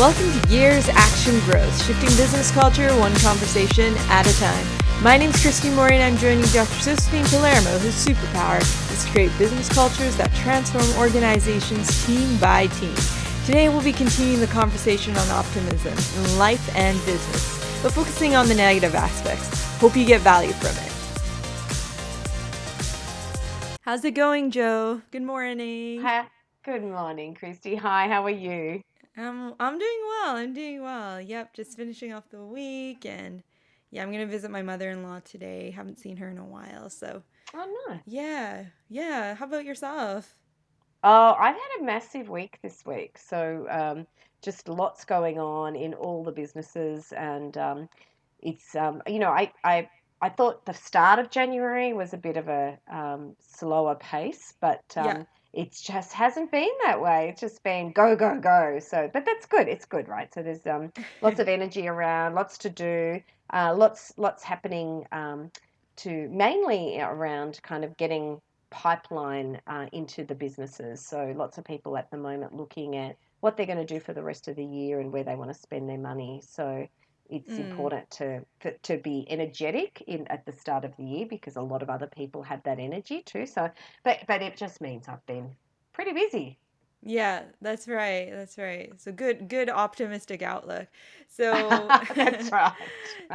Welcome to Years Action Growth, shifting business culture one conversation at a time. My name is Christine Mori and I'm joining Dr. Josephine Palermo, whose superpower is to create business cultures that transform organizations team by team. Today we'll be continuing the conversation on optimism in life and business, but focusing on the negative aspects. Hope you get value from it. How's it going, Joe? Good morning. Hi. Good morning, Christy. Hi, how are you? Um, I'm doing well. I'm doing well. Yep, just finishing off the week and yeah, I'm gonna visit my mother-in-law today. Haven't seen her in a while, so Oh, no. yeah, yeah. How about yourself? Oh, I've had a massive week this week. So, um, just lots going on in all the businesses, and um, it's um, you know, I, I I thought the start of January was a bit of a um, slower pace, but Yeah, um, it just hasn't been that way. It's just been go, go, go. So, but that's good. It's good, right? So there's um, lots of energy around, lots to do, uh, lots lots happening um, to mainly around kind of getting pipeline uh, into the businesses. So lots of people at the moment looking at what they're going to do for the rest of the year and where they want to spend their money. So it's mm, important to for, to be energetic in at the start of the year because a lot of other people have that energy too. So, but but it just means I've been pretty busy. yeah. That's right. That's right. So good, good optimistic outlook. So, That's right.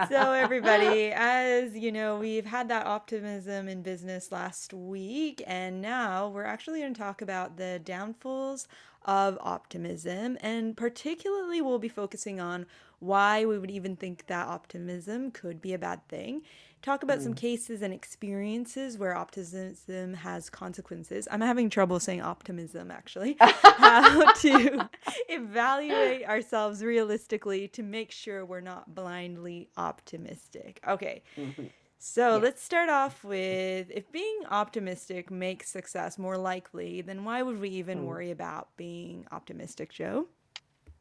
so everybody, as you know, we've had that optimism in business last week, and now we're actually going to talk about the downfalls of optimism, and particularly we'll be focusing on why we would even think that optimism could be a bad thing. Talk about some Mm. cases and experiences where optimism has consequences. I'm having trouble saying optimism actually. How to evaluate ourselves realistically to make sure we're not blindly optimistic. Okay, Mhm. so Yeah. let's start off with if being optimistic makes success more likely, then why would we even Mm. worry about being optimistic, Joe?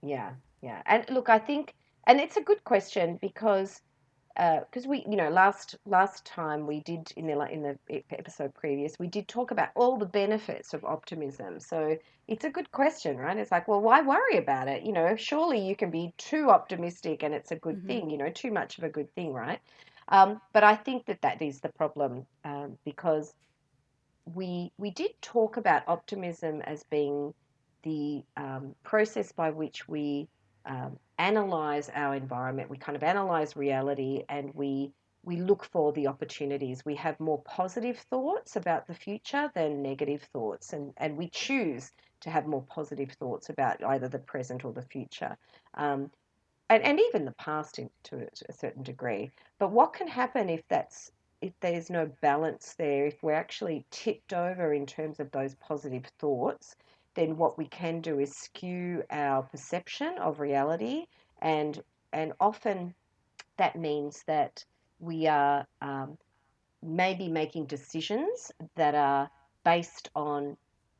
Yeah. Yeah. And look, I think, and it's a good question because because we, you know, last last time we did in the in the episode previous, we did talk about all the benefits of optimism. So it's a good question, right? It's like, well, why worry about it? You know, surely you can be too optimistic and it's a good Mm-hmm. thing. You know, too much of a good thing, right? Um, but I think that that is the problem um, because we we did talk about optimism as being the um, process by which we um, analyze our environment. We kind of analyze reality, and we we look for the opportunities. We have more positive thoughts about the future than negative thoughts, and and we choose to have more positive thoughts about either the present or the future. Um, and, and even the past in, to a certain degree. But what can happen if that's if there's no balance there, if we're actually tipped over in terms of those positive thoughts, then what we can do is skew our perception of reality, and and often that means that we are um, maybe making decisions that are based on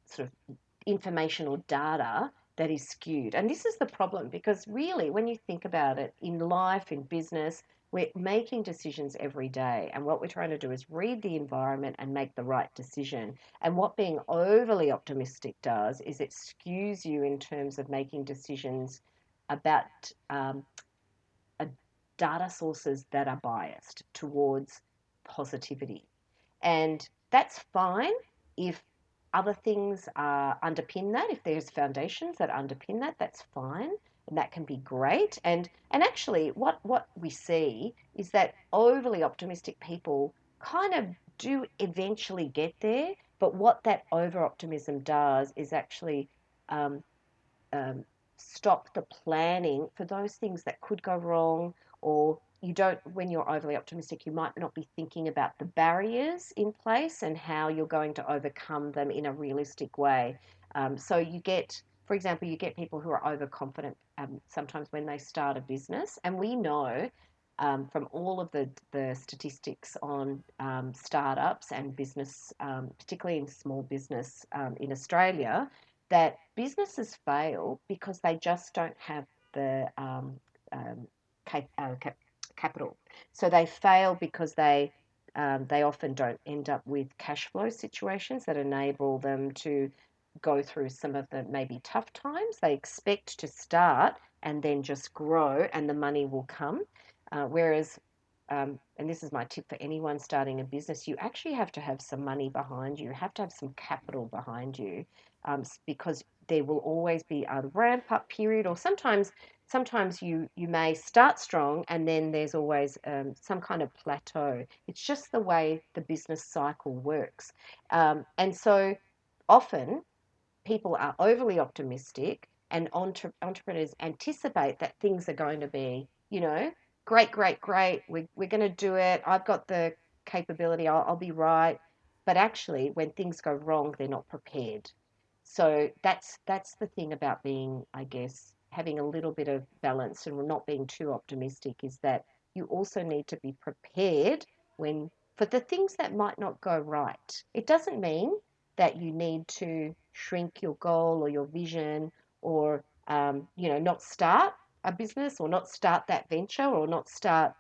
sort of information or data that is skewed. And this is the problem because really, when you think about it in life, in business, we're making decisions every day. And what we're trying to do is read the environment and make the right decision. And what being overly optimistic does is it skews you in terms of making decisions about um, data sources that are biased towards positivity. And that's fine if other things uh, underpin that. If there's foundations that underpin that, that's fine, and that can be great. And and actually, what what we see is that overly optimistic people kind of do eventually get there. But what that over optimism does is actually um, um, stop the planning for those things that could go wrong or you don't when you're overly optimistic you might not be thinking about the barriers in place and how you're going to overcome them in a realistic way. Um, so you get for example you get people who are overconfident um, sometimes when they start a business and we know um, from all of the, the statistics on um, startups and business, um, particularly in small business um, in Australia, that businesses fail because they just don't have the um, cap- uh, capital. So they fail because they um, they often don't end up with cash flow situations that enable them to go through some of the maybe tough times. They expect to start and then just grow and the money will come. Uh, whereas, um, and this is my tip for anyone starting a business, you actually have to have some money behind you, you have to have some capital behind you um, because there will always be a ramp up period or sometimes sometimes you you may start strong and then there's always um, some kind of plateau. It's just the way the business cycle works. Um, and so often people are overly optimistic and entre- entrepreneurs anticipate that things are going to be you know great great great. We're, we're going to do it. I've got the capability. I'll, I'll be right. But actually when things go wrong they're not prepared. So that's that's the thing about being i guess having a little bit of balance and not being too optimistic is that you also need to be prepared when for the things that might not go right it doesn't mean that you need to shrink your goal or your vision or um, you know not start a business or not start that venture or not start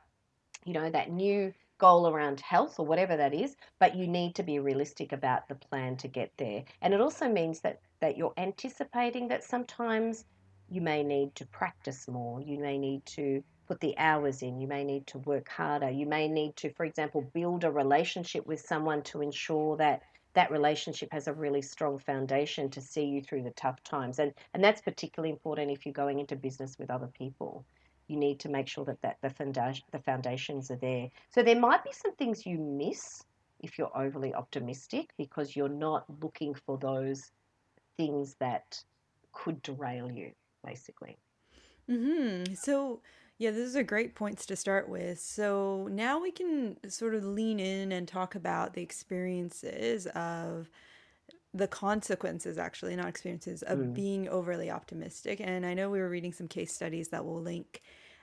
you know that new goal around health or whatever that is, but you need to be realistic about the plan to get there. And it also means that, that you're anticipating that sometimes you may need to practice more, you may need to put the hours in, you may need to work harder, you may need to, for example, build a relationship with someone to ensure that that relationship has a really strong foundation to see you through the tough times. And, and that's particularly important if you're going into business with other people you need to make sure that, that the, foundation, the foundations are there. So there might be some things you miss if you're overly optimistic because you're not looking for those things that could derail you, basically. Hmm. So yeah, those are great points to start with. So now we can sort of lean in and talk about the experiences of the consequences actually not experiences of mm. being overly optimistic and i know we were reading some case studies that will link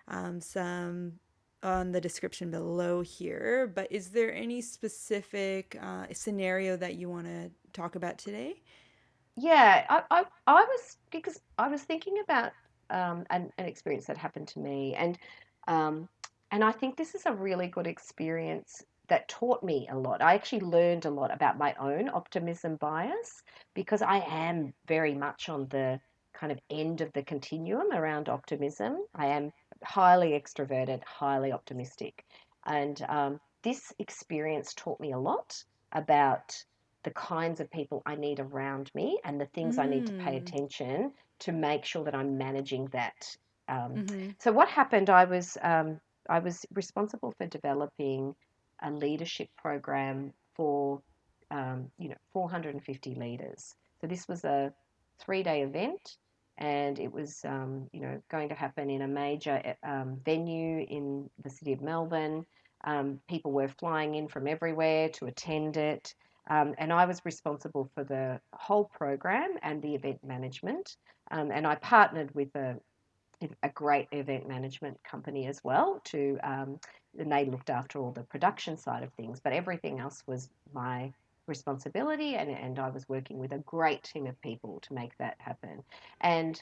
um, some on the description below here but is there any specific uh, scenario that you want to talk about today yeah I, I, I was because i was thinking about um, an, an experience that happened to me and um, and i think this is a really good experience that taught me a lot. I actually learned a lot about my own optimism bias because I am very much on the kind of end of the continuum around optimism. I am highly extroverted, highly optimistic. And um, this experience taught me a lot about the kinds of people I need around me and the things mm. I need to pay mm. attention to make sure that I'm managing that. Um, mm-hmm. So what happened? I was um, I was responsible for developing a leadership program for um, you know 450 leaders. So this was a three-day event, and it was um, you know going to happen in a major um, venue in the city of Melbourne. Um, people were flying in from everywhere to attend it. Um, and I was responsible for the whole program and the event management. Um, and I partnered with a, a great event management company as well to um, and they looked after all the production side of things, but everything else was my responsibility, and, and I was working with a great team of people to make that happen. And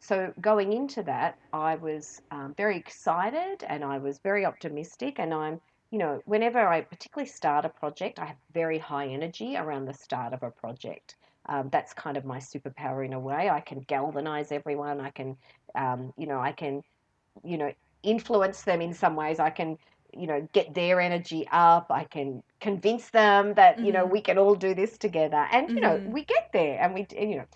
so going into that, I was um, very excited and I was very optimistic. And I'm, you know, whenever I particularly start a project, I have very high energy around the start of a project. Um, that's kind of my superpower in a way. I can galvanize everyone. I can, um, you know, I can, you know, influence them in some ways. I can, you know, get their energy up. I can convince them that, mm-hmm. you know, mm-hmm. we can all do this together. And, you know, mm-hmm. we get there and we, you know,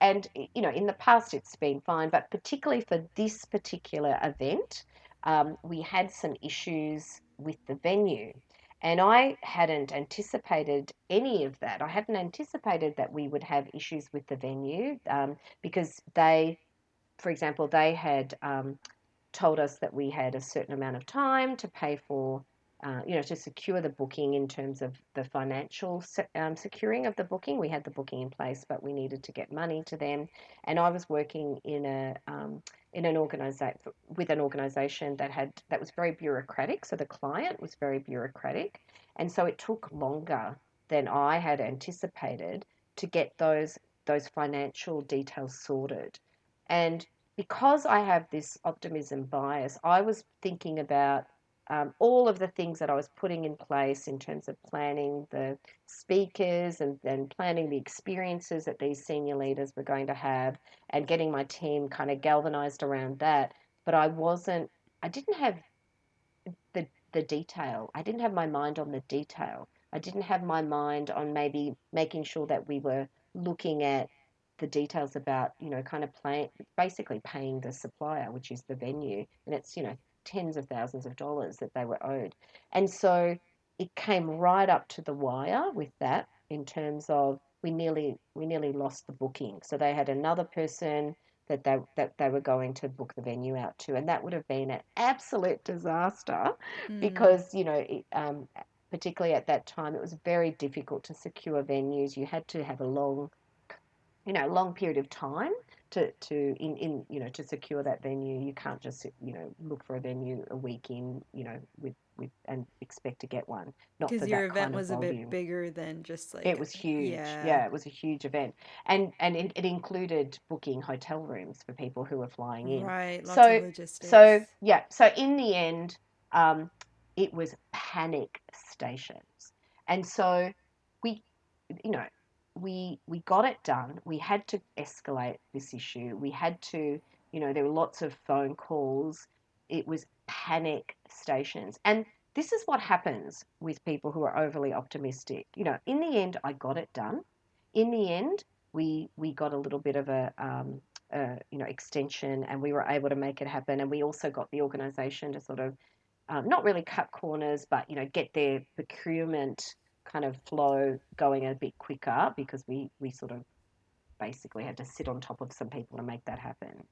and, you know, in the past it's been fine, but particularly for this particular event, um, we had some issues with the venue. And I hadn't anticipated any of that. I hadn't anticipated that we would have issues with the venue um, because they, for example, they had um, told us that we had a certain amount of time to pay for, uh, you know, to secure the booking in terms of the financial um, securing of the booking. We had the booking in place, but we needed to get money to them. And I was working in a um, in an organization with an organization that had that was very bureaucratic. So the client was very bureaucratic, and so it took longer than I had anticipated to get those those financial details sorted. And because I have this optimism bias, I was thinking about um, all of the things that I was putting in place in terms of planning the speakers and then planning the experiences that these senior leaders were going to have and getting my team kind of galvanized around that. But I wasn't, I didn't have the, the detail. I didn't have my mind on the detail. I didn't have my mind on maybe making sure that we were looking at the details about, you know, kind of playing, basically paying the supplier, which is the venue. And it's, you know, tens of thousands of dollars that they were owed. And so it came right up to the wire with that in terms of we nearly we nearly lost the booking. So they had another person that they that they were going to book the venue out to, and that would have been an absolute disaster mm. because you know it, um, particularly at that time it was very difficult to secure venues. You had to have a long you know long period of time to, to in, in you know to secure that venue you can't just you know look for a venue a week in you know with with and expect to get one. Not because your event was a bit bigger than just like it was huge. yeah, yeah it was a huge event. And and it, it, included booking hotel rooms for people who were flying in. Right so so yeah so in the end um, it was panic stations. And so we you know we we got it done. We had to escalate this issue. We had to, you know, there were lots of phone calls. It was panic stations. And this is what happens with people who are overly optimistic. You know, in the end, I got it done. In the end, we we got a little bit of a, um, a you know extension, and we were able to make it happen. And we also got the organisation to sort of um, not really cut corners, but you know get their procurement kind of flow going a bit quicker because we, we sort of basically had to sit on top of some people to make that happen.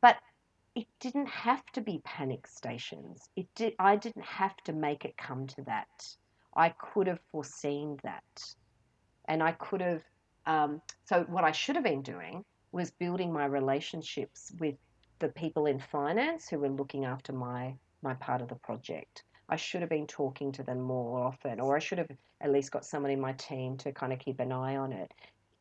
But it didn't have to be panic stations. It did I didn't have to make it come to that. I could have foreseen that. And I could have um, so what I should have been doing was building my relationships with the people in finance who were looking after my my part of the project. I should have been talking to them more often, or I should have at least got someone in my team to kind of keep an eye on it.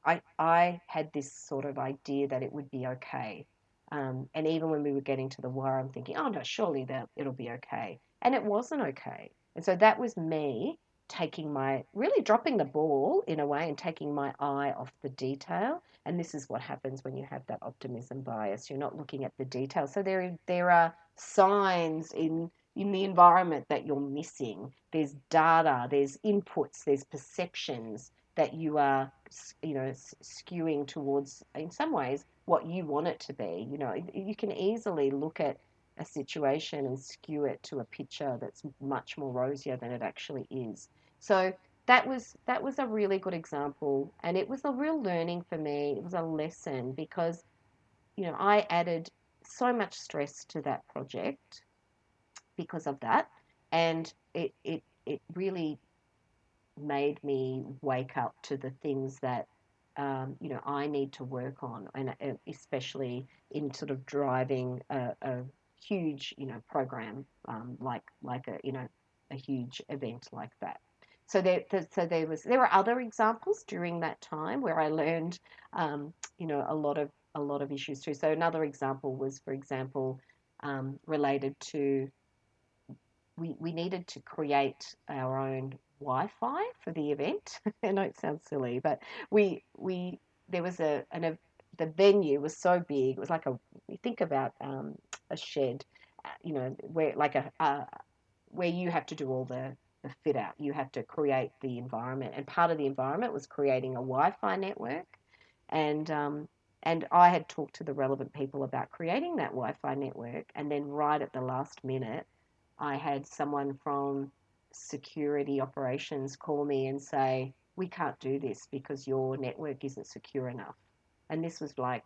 I, I had this sort of idea that it would be okay. Um, and even when we were getting to the wire, I'm thinking, oh no, surely that it'll be okay. And it wasn't okay. And so that was me taking my really dropping the ball in a way and taking my eye off the detail. And this is what happens when you have that optimism bias. You're not looking at the detail. So there there are signs in in the environment that you're missing. There's data, there's inputs, there's perceptions that you are, you know, skewing towards, in some ways, what you want it to be. You know, you can easily look at a situation and skew it to a picture that's much more rosier than it actually is. So that was that was a really good example, and it was a real learning for me. It was a lesson because, you know, I added so much stress to that project because of that. And it, it, it really made me wake up to the things that um, you know I need to work on, and uh, especially in sort of driving a, a huge you know program um, like like a you know a huge event like that. So there, so there was there were other examples during that time where I learned um, you know a lot of a lot of issues too. So another example was, for example, um, related to we, we needed to create our own Wi-Fi for the event. I know it sounds silly, but we we there was a an a, the venue was so big. It was like a you think about um, a shed, uh, you know, where like a uh, where you have to do all the the fit out. You have to create the environment, and part of the environment was creating a Wi-Fi network, and um, and I had talked to the relevant people about creating that Wi-Fi network, and then right at the last minute, I had someone from security operations call me and say, We can't do this because your network isn't secure enough. And this was like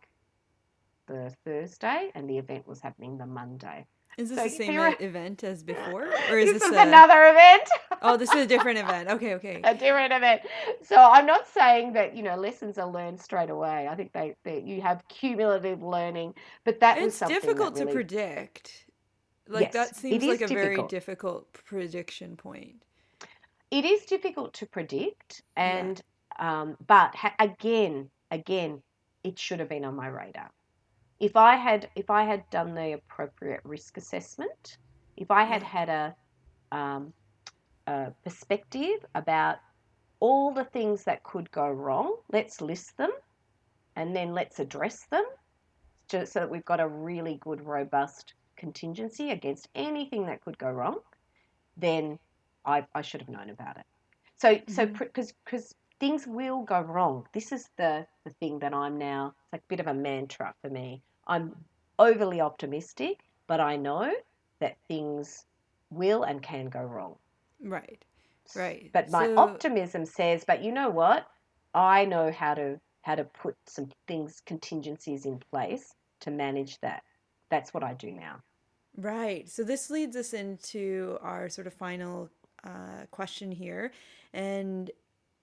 the Thursday, and the event was happening the Monday. Is this so the same event as before, or is this, this is a... another event? oh, this is a different event. Okay, okay, a different event. So I'm not saying that you know lessons are learned straight away. I think they, they you have cumulative learning, but that it's difficult really... to predict. Like yes, that seems like a difficult. very difficult prediction point. It is difficult to predict, and yeah. um, but ha- again, again, it should have been on my radar. If I had, if I had done the appropriate risk assessment, if I had had a um, uh, perspective about all the things that could go wrong. Let's list them and then let's address them just so that we've got a really good, robust contingency against anything that could go wrong. Then I, I should have known about it. So, mm-hmm. so because because things will go wrong. This is the the thing that I'm now. It's like a bit of a mantra for me. I'm overly optimistic, but I know that things will and can go wrong. Right. Right. But my so... optimism says, but you know what? I know how to how to put some things contingencies in place to manage that. That's what I do now. Right. So this leads us into our sort of final uh, question here. And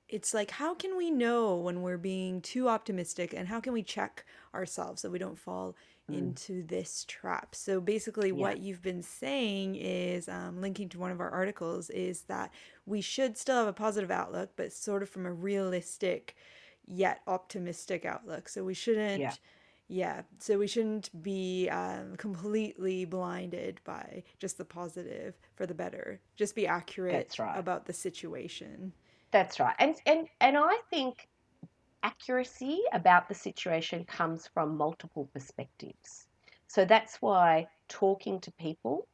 it's like, how can we know when we're being too optimistic and how can we check ourselves so we don't fall mm. into this trap? So basically, yeah. what you've been saying is um, linking to one of our articles is that we should still have a positive outlook, but sort of from a realistic yet optimistic outlook. So we shouldn't. Yeah yeah, so we shouldn't be um, completely blinded by just the positive for the better. Just be accurate right. about the situation. That's right. And and and I think accuracy about the situation comes from multiple perspectives. So that's why talking to people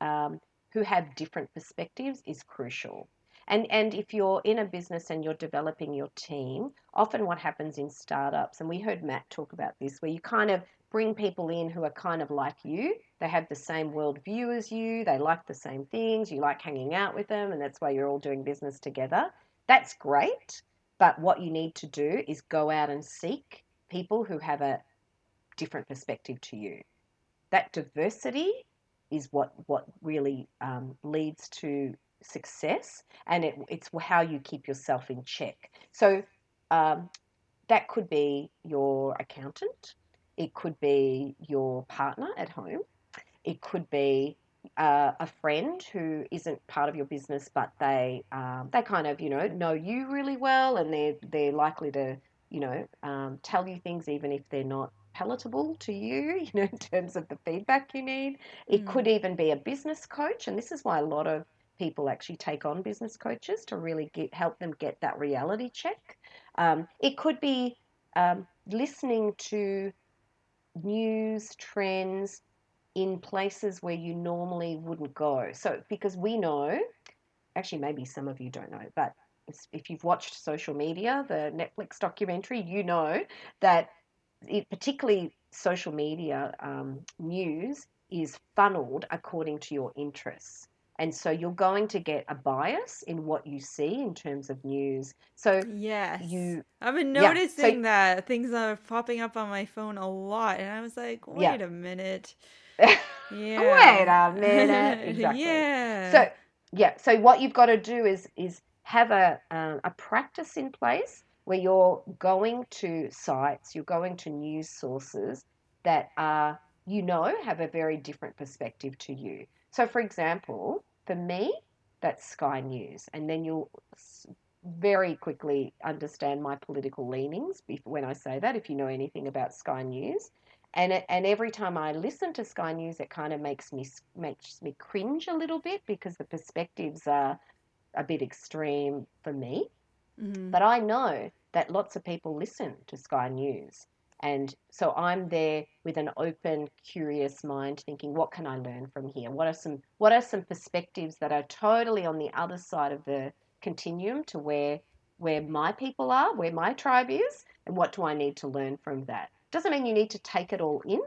um, who have different perspectives is crucial. And and if you're in a business and you're developing your team, often what happens in startups, and we heard Matt talk about this, where you kind of bring people in who are kind of like you. They have the same worldview as you. They like the same things. You like hanging out with them, and that's why you're all doing business together. That's great. But what you need to do is go out and seek people who have a different perspective to you. That diversity is what what really um, leads to success and it, it's how you keep yourself in check. So um, that could be your accountant, it could be your partner at home, it could be uh, a friend who isn't part of your business, but they um, they kind of you know know you really well, and they're they're likely to you know um, tell you things even if they're not palatable to you, you know, in terms of the feedback you need. It mm. could even be a business coach, and this is why a lot of people actually take on business coaches to really get, help them get that reality check. Um, it could be um, listening to news trends in places where you normally wouldn't go. So, because we know, actually, maybe some of you don't know, but if you've watched social media, the Netflix documentary, you know that it, particularly social media um, news is funneled according to your interests. And so you're going to get a bias in what you see in terms of news. So yes, you. I've been noticing yeah, so, that things are popping up on my phone a lot, and I was like, wait yeah. a minute. yeah. wait a minute. Exactly. yeah. So yeah. So what you've got to do is is have a um, a practice in place where you're going to sites, you're going to news sources that are you know have a very different perspective to you. So, for example, for me, that's Sky News. And then you'll very quickly understand my political leanings when I say that, if you know anything about Sky News. And, it, and every time I listen to Sky News, it kind of makes me makes me cringe a little bit because the perspectives are a bit extreme for me. Mm-hmm. But I know that lots of people listen to Sky News. And so I'm there with an open, curious mind thinking, what can I learn from here? What are some what are some perspectives that are totally on the other side of the continuum to where where my people are, where my tribe is, and what do I need to learn from that? Doesn't mean you need to take it all in,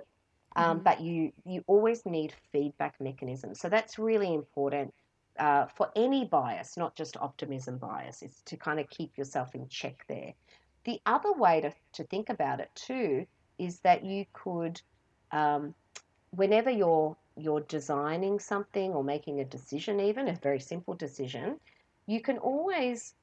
um, mm-hmm. but you you always need feedback mechanisms. So that's really important uh, for any bias, not just optimism bias. Is to kind of keep yourself in check there. The other way to, to think about it too is that you could, um, whenever you're you're designing something or making a decision, even a very simple decision, you can always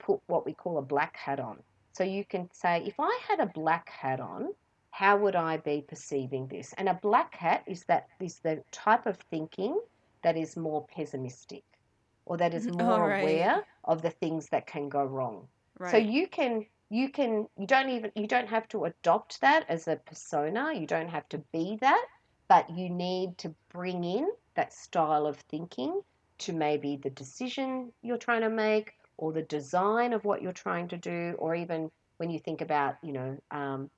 put what we call a black hat on. So you can say, if I had a black hat on, how would I be perceiving this? And a black hat is that is the type of thinking that is more pessimistic or that is more right. aware of the things that can go wrong. Right. So you can you can you don't even you don't have to adopt that as a persona. You don't have to be that but you need to bring in that style of thinking to maybe the decision you're trying to make or the design of what you're trying to do, or even when you think about, you know, um,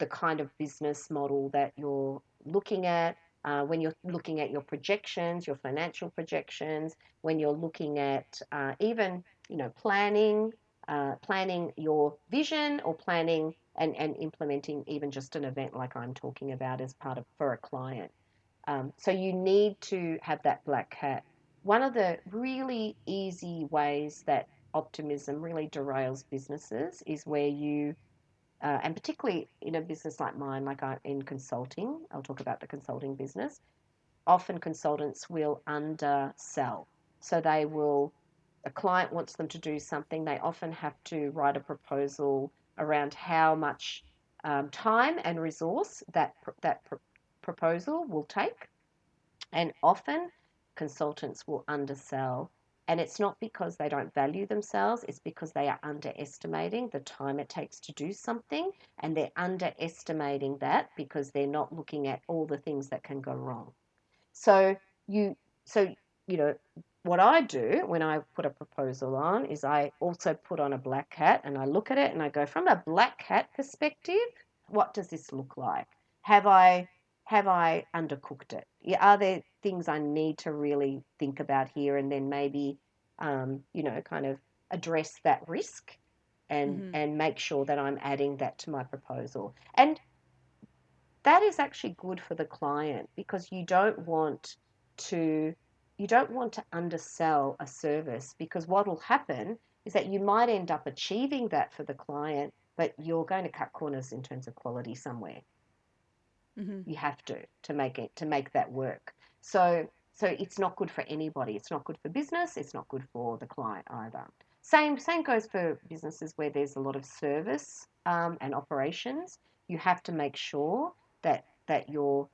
the kind of business model that you're looking at, uh, when you're looking at your projections, your financial projections, when you're looking at uh, even, you know, planning, uh, planning your vision or planning and, and implementing even just an event like I'm talking about as part of for a client. Um, so you need to have that black hat. One of the really easy ways that optimism really derails businesses is where you, uh, and particularly in a business like mine, like I, in consulting, I'll talk about the consulting business. Often consultants will undersell. So they will, a client wants them to do something, they often have to write a proposal around how much um, time and resource that, that pr- proposal will take. And often consultants will undersell. And it's not because they don't value themselves, it's because they are underestimating the time it takes to do something. And they're underestimating that because they're not looking at all the things that can go wrong. So, you, so, you know, what I do when I put a proposal on is I also put on a black hat and I look at it and I go, from a black hat perspective, what does this look like? Have I have I undercooked it? Are there things I need to really think about here and then maybe, um, you know, kind of address that risk and, mm-hmm. and make sure that I'm adding that to my proposal? And that is actually good for the client because you don't want to you don't want to undersell a service because what will happen is that you might end up achieving that for the client but you're going to cut corners in terms of quality somewhere Mm-hmm. You have to to make it to make that work. So so it's not good for anybody. It's not good for business. It's not good for the client either. Same same goes for businesses where there's a lot of service um, and operations. You have to make sure that that your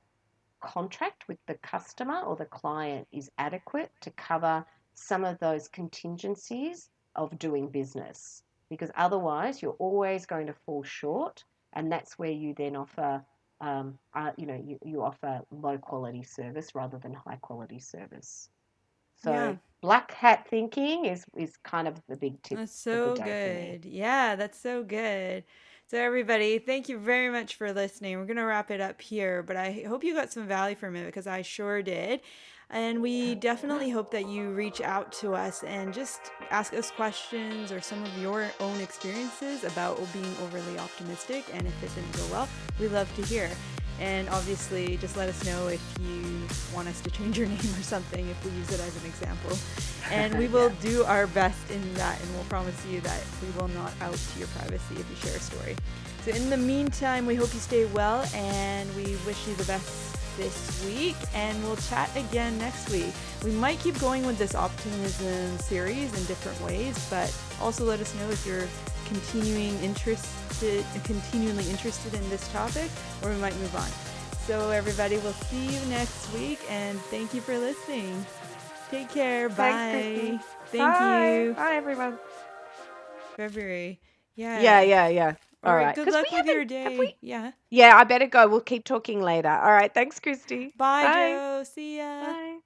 contract with the customer or the client is adequate to cover some of those contingencies of doing business because otherwise you're always going to fall short and that's where you then offer um, uh, you know, you, you offer low quality service rather than high quality service. So yeah. black hat thinking is is kind of the big tip. That's so good. Yeah, that's so good. So everybody, thank you very much for listening. We're gonna wrap it up here, but I hope you got some value from it because I sure did. And we definitely hope that you reach out to us and just ask us questions or some of your own experiences about being overly optimistic. And if it didn't go well, we love to hear. And obviously, just let us know if you want us to change your name or something if we use it as an example. And we will yeah. do our best in that, and we'll promise you that we will not out to your privacy if you share a story. So, in the meantime, we hope you stay well, and we wish you the best this week, and we'll chat again next week. We might keep going with this optimism series in different ways, but also let us know if you're continuing interested, continually interested in this topic, or we might move on. So, everybody, we'll see you next week, and thank you for listening. Take care. Bye. Thank Bye. you. Bye, everyone. February. Yeah. Yeah, yeah, yeah. All, All right. right. Good luck with your day. We... Yeah. Yeah, I better go. We'll keep talking later. All right. Thanks, Christy. Bye, Bye. Joe. See ya. Bye.